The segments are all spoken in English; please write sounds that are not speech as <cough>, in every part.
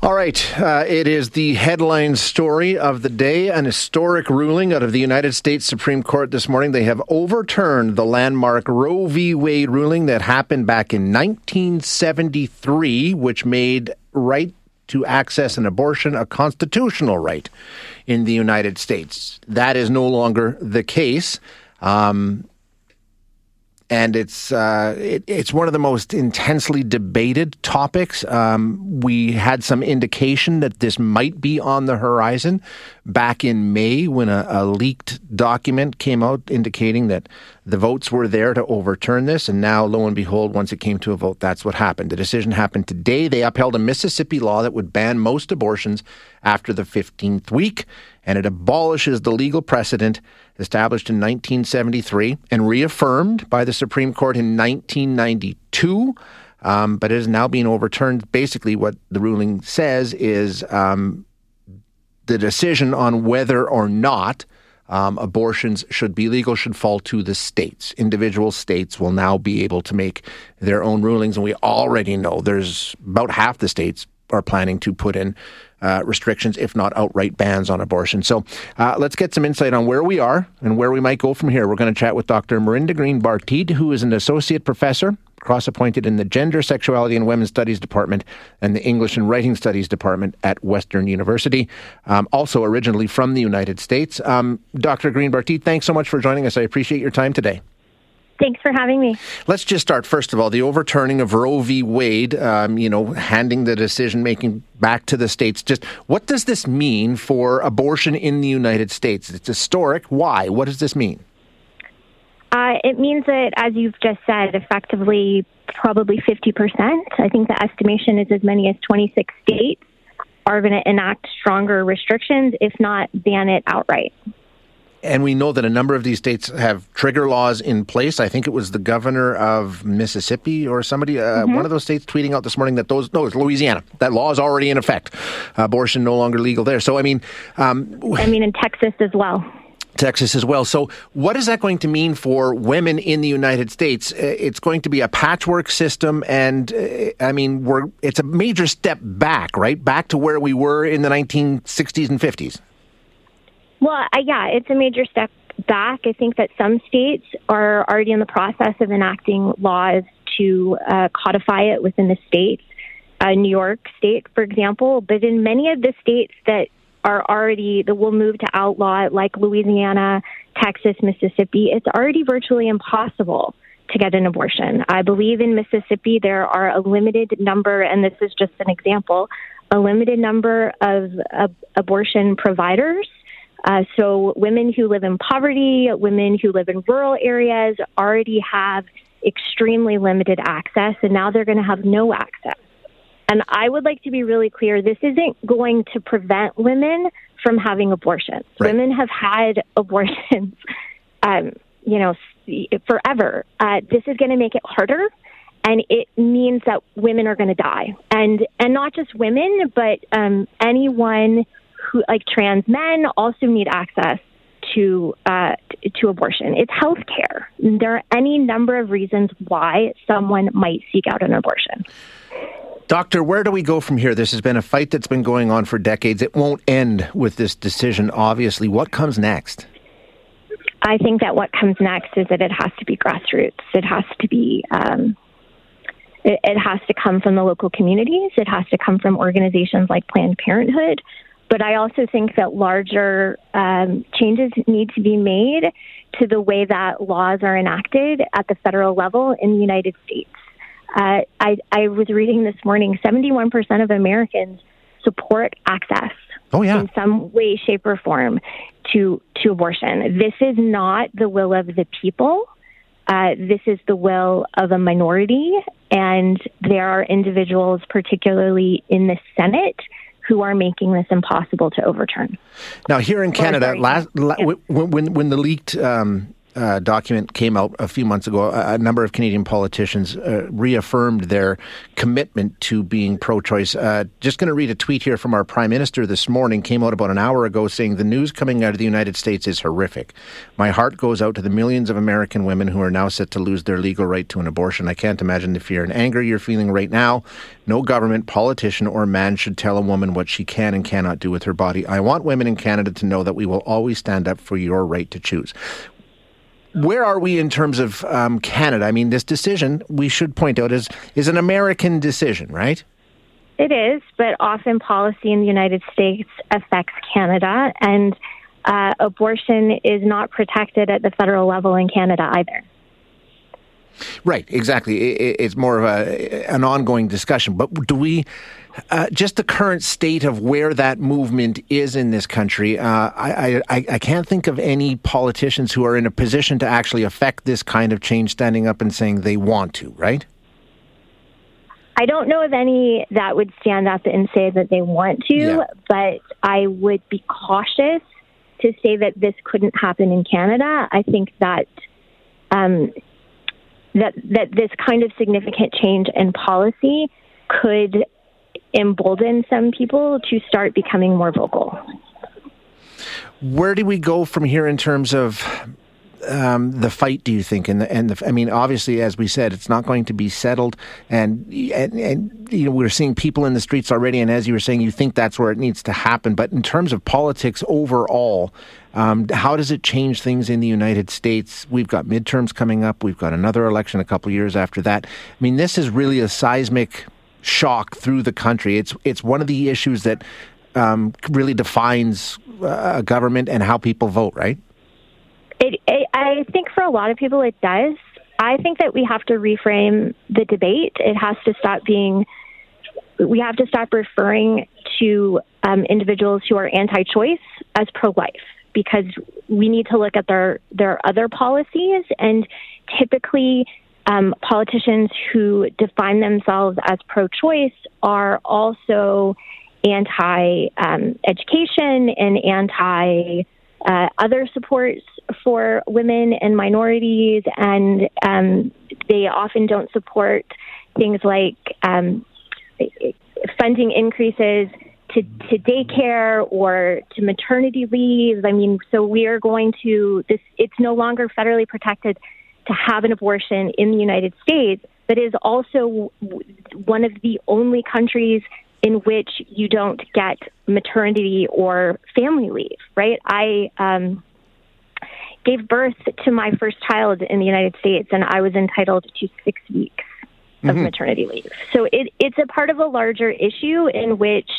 All right. Uh, it is the headline story of the day an historic ruling out of the United States Supreme Court this morning. They have overturned the landmark Roe v. Wade ruling that happened back in 1973, which made right to access an abortion a constitutional right in the United States. That is no longer the case. Um, and it's uh, it, it's one of the most intensely debated topics. Um, we had some indication that this might be on the horizon back in May when a, a, leaked document came out indicating that the votes were there to overturn this, and now lo and behold, once it came to a vote, that's what happened. The decision happened today. They upheld a Mississippi law that would ban most abortions after the 15th week, and it abolishes the legal precedent established in 1973 and reaffirmed by the Supreme Court in 1992. Um, but it is now being overturned. Basically, what the ruling says is um, the decision on whether or not um, abortions should be legal should fall to the states. Individual states will now be able to make their own rulings, and we already know there's about half the states are planning to put in uh, restrictions, if not outright bans on abortion. So uh, let's get some insight on where we are and where we might go from here. We're going to chat with Dr. Miranda Green Barteet, who is an associate professor cross appointed in the Gender, Sexuality, and Women's Studies Department and the English and Writing Studies Department at Western University, um, also originally from the United States. Um, Dr. Green Barteet, thanks so much for joining us. I appreciate your time today. Thanks for having me. Let's just start first of all the overturning of Roe v. Wade. Um, you know, handing the decision making back to the states. Just what does this mean for abortion in the United States? It's historic. Why? What does this mean? Uh, it means that, as you've just said, effectively probably 50%. I think the estimation is as many as 26 states are going to enact stronger restrictions, if not ban it outright. And we know that a number of these states have trigger laws in place. I think it was the governor of Mississippi or somebody, uh, mm-hmm. one of those states, tweeting out this morning that those, no, it's Louisiana. That law is already in effect. abortion no longer legal there. So, I mean, um, I mean, in Texas as well. Texas as well. So, what is that going to mean for women in the United States? Uh, it's going to be a patchwork system, and uh, I mean, we're it's a major step back, right? Back to where we were in the 1960s and 50s. Well, uh, yeah, it's a major step back. I think that some states are already in the process of enacting laws to uh, codify it within the states. Uh, New York State, for example, but in many of the states that are already that will move to outlaw it, like Louisiana, Texas, Mississippi, it's already virtually impossible to get an abortion. I believe in Mississippi there are a limited number, and this is just an example, a limited number of, of abortion providers. Uh, so women who live in poverty, women who live in rural areas already have extremely limited access, and now they're going to have no access. And I would like to be really clear this isn't going to prevent women from having abortions. Right. Women have had abortions, <laughs> um, you know, forever. Uh, this is going to make it harder. And it means that women are going to die, and and not just women, but um, anyone who, like trans men, also need access to uh, to abortion. It's health care. There are any number of reasons why someone might seek out an abortion. Doctor, where do we go from here? This has been a fight that's been going on for decades. It won't end with this decision, obviously. What comes next? I think that what comes next is that it has to be grassroots. It has to be. Um, it, it has to come from the local communities. It has to come from organizations like Planned Parenthood. But I also think that larger um, changes need to be made to the way that laws are enacted at the federal level in the United States. Uh, I, I was reading this morning 71% of Americans support access oh, yeah. in some way, shape, or form to, to abortion. This is not the will of the people. Uh, this is the will of a minority, and there are individuals, particularly in the Senate, who are making this impossible to overturn. Now, here in Canada, last, la, when, when, when the leaked um, uh, document came out a few months ago, a, number of Canadian politicians uh, reaffirmed their commitment to being pro choice. Uh, just going to read a tweet here from our Prime Minister this morning, came out about an hour ago saying the news coming out of the United States is horrific. My heart goes out to the millions of American women who are now set to lose their legal right to an abortion. I can't imagine the fear and anger you're feeling right now. No government, politician, or man should tell a woman what she can and cannot do with her body. I want women in Canada to know that we will always stand up for your right to choose where are we in terms of um, Canada? I mean, this decision, we should point out, is, is an American decision, right? It is, but often policy in the United States affects Canada, and uh, abortion is not protected at the federal level in Canada either. Right, exactly. It's more of a, an ongoing discussion. But do we, uh, just the current state of where that movement is in this country, uh, I, I, I can't think of any politicians who are in a position to actually affect this kind of change standing up and saying they want to, right? I don't know of any that would stand up and say that they want to, yeah. but I would be cautious to say that this couldn't happen in Canada. I think that um, that that this kind of significant change in policy could embolden some people to start becoming more vocal. Where do we go from here in terms of um, the fight? Do you think? And the, and the, I mean, obviously, as we said, it's not going to be settled. And, and and you know, we're seeing people in the streets already. And as you were saying, you think that's where it needs to happen. But in terms of politics overall, um, how does it change things in the United States? We've got midterms coming up. We've got another election a couple years after that. I mean, this is really a seismic shock through the country. It's it's one of the issues that um, really defines uh, a government and how people vote, right? It, it, I think for a lot of people it does. I think that we have to reframe the debate. It has to stop being. We have to stop referring to um, individuals who are anti-choice as pro-life because we need to look at their their other policies and typically um, politicians who define themselves as pro-choice are also anti-education um, and anti uh, other supports for women and minorities, and um, they often don't support things like um, funding increases to, to daycare or to maternity leave. I mean, so we are going to this. It's no longer federally protected to have an abortion in the United States, but is also one of the only countries in which you don't get maternity or family leave. Right? I. Um, gave birth to my first child in the United States, and I was entitled to six weeks of mm-hmm. maternity leave. So it, it's a part of a larger issue in which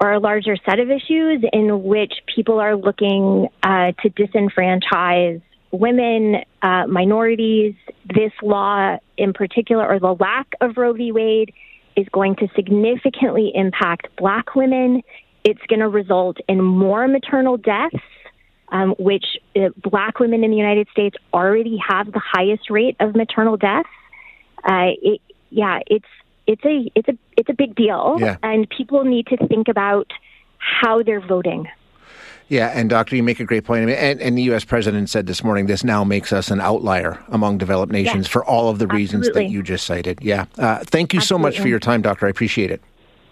or a larger set of issues in which people are looking uh, to disenfranchise women, uh, minorities. This law, in particular, or the lack of Roe v. Wade, is going to significantly impact black women. It's going to result in more maternal deaths, um, which uh, black women in the United States already have the highest rate of maternal deaths. Uh, it, yeah, it's it's a it's a it's a big deal, yeah. and people need to think about how they're voting. Yeah, and Doctor, you make a great point. And, and, the U.S. president said this morning this now makes us an outlier among developed nations yes. for all of the reasons Absolutely. that you just cited. Yeah. Uh, thank you Absolutely. so much for your time, Doctor. I appreciate it.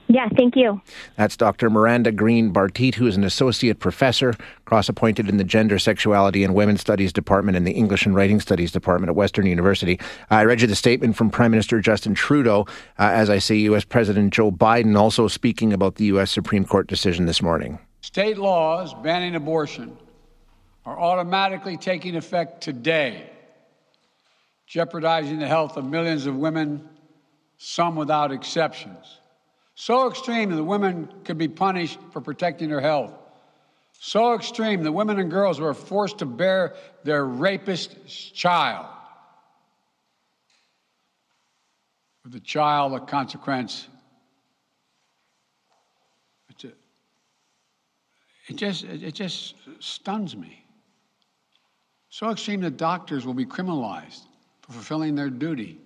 Yeah, thank you. That's Dr. Miranda Green Barteet, who is an associate professor, cross appointed in the Gender, Sexuality, and Women's Studies Department and the English and Writing Studies Department at Western University. I read you the statement from Prime Minister Justin Trudeau, uh, as I say, U.S. President Joe Biden also speaking about the U.S. Supreme Court decision this morning. State laws banning abortion are automatically taking effect today, jeopardizing the health of millions of women, some without exceptions. So extreme that women could be punished for protecting their health. So extreme that women and girls were forced to bear their rapist's child. With the child, a consequence. It's a, it just it just stuns me. So extreme that doctors will be criminalized for fulfilling their duty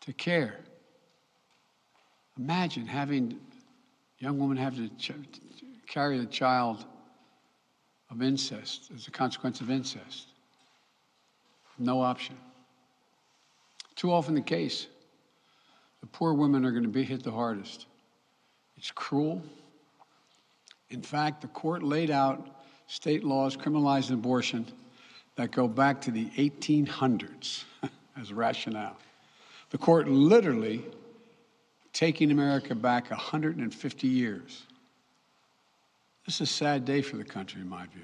to care. Imagine having young woman have to ch- carry the child of incest as a consequence of incest. No option. Too often the case. The poor women are going to be hit the hardest. It's cruel. In fact, the court laid out state laws criminalizing abortion that go back to the 1800s <laughs> as rationale. The court literally taking America back 150 years. This is a sad day for the country, in my view.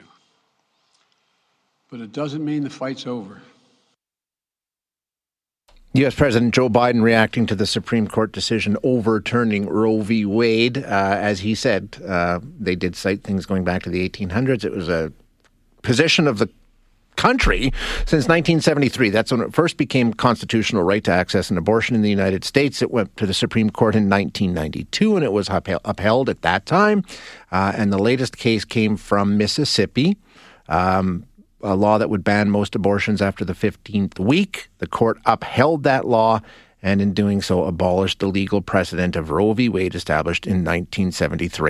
But it doesn't mean the fight's over. U.S. President Joe Biden reacting to the Supreme Court decision overturning Roe v. Wade. Uh, as he said, uh, they did cite things going back to the 1800s. It was a position of the country since 1973. That's when it first became constitutional right to access an abortion in the United States. It went to the Supreme Court in 1992 and it was upheld at that time. Uh, and the latest case came from Mississippi. Um, a law that would ban most abortions after the 15th week. The court upheld that law and in doing so abolished the legal precedent of Roe v. Wade established in 1973.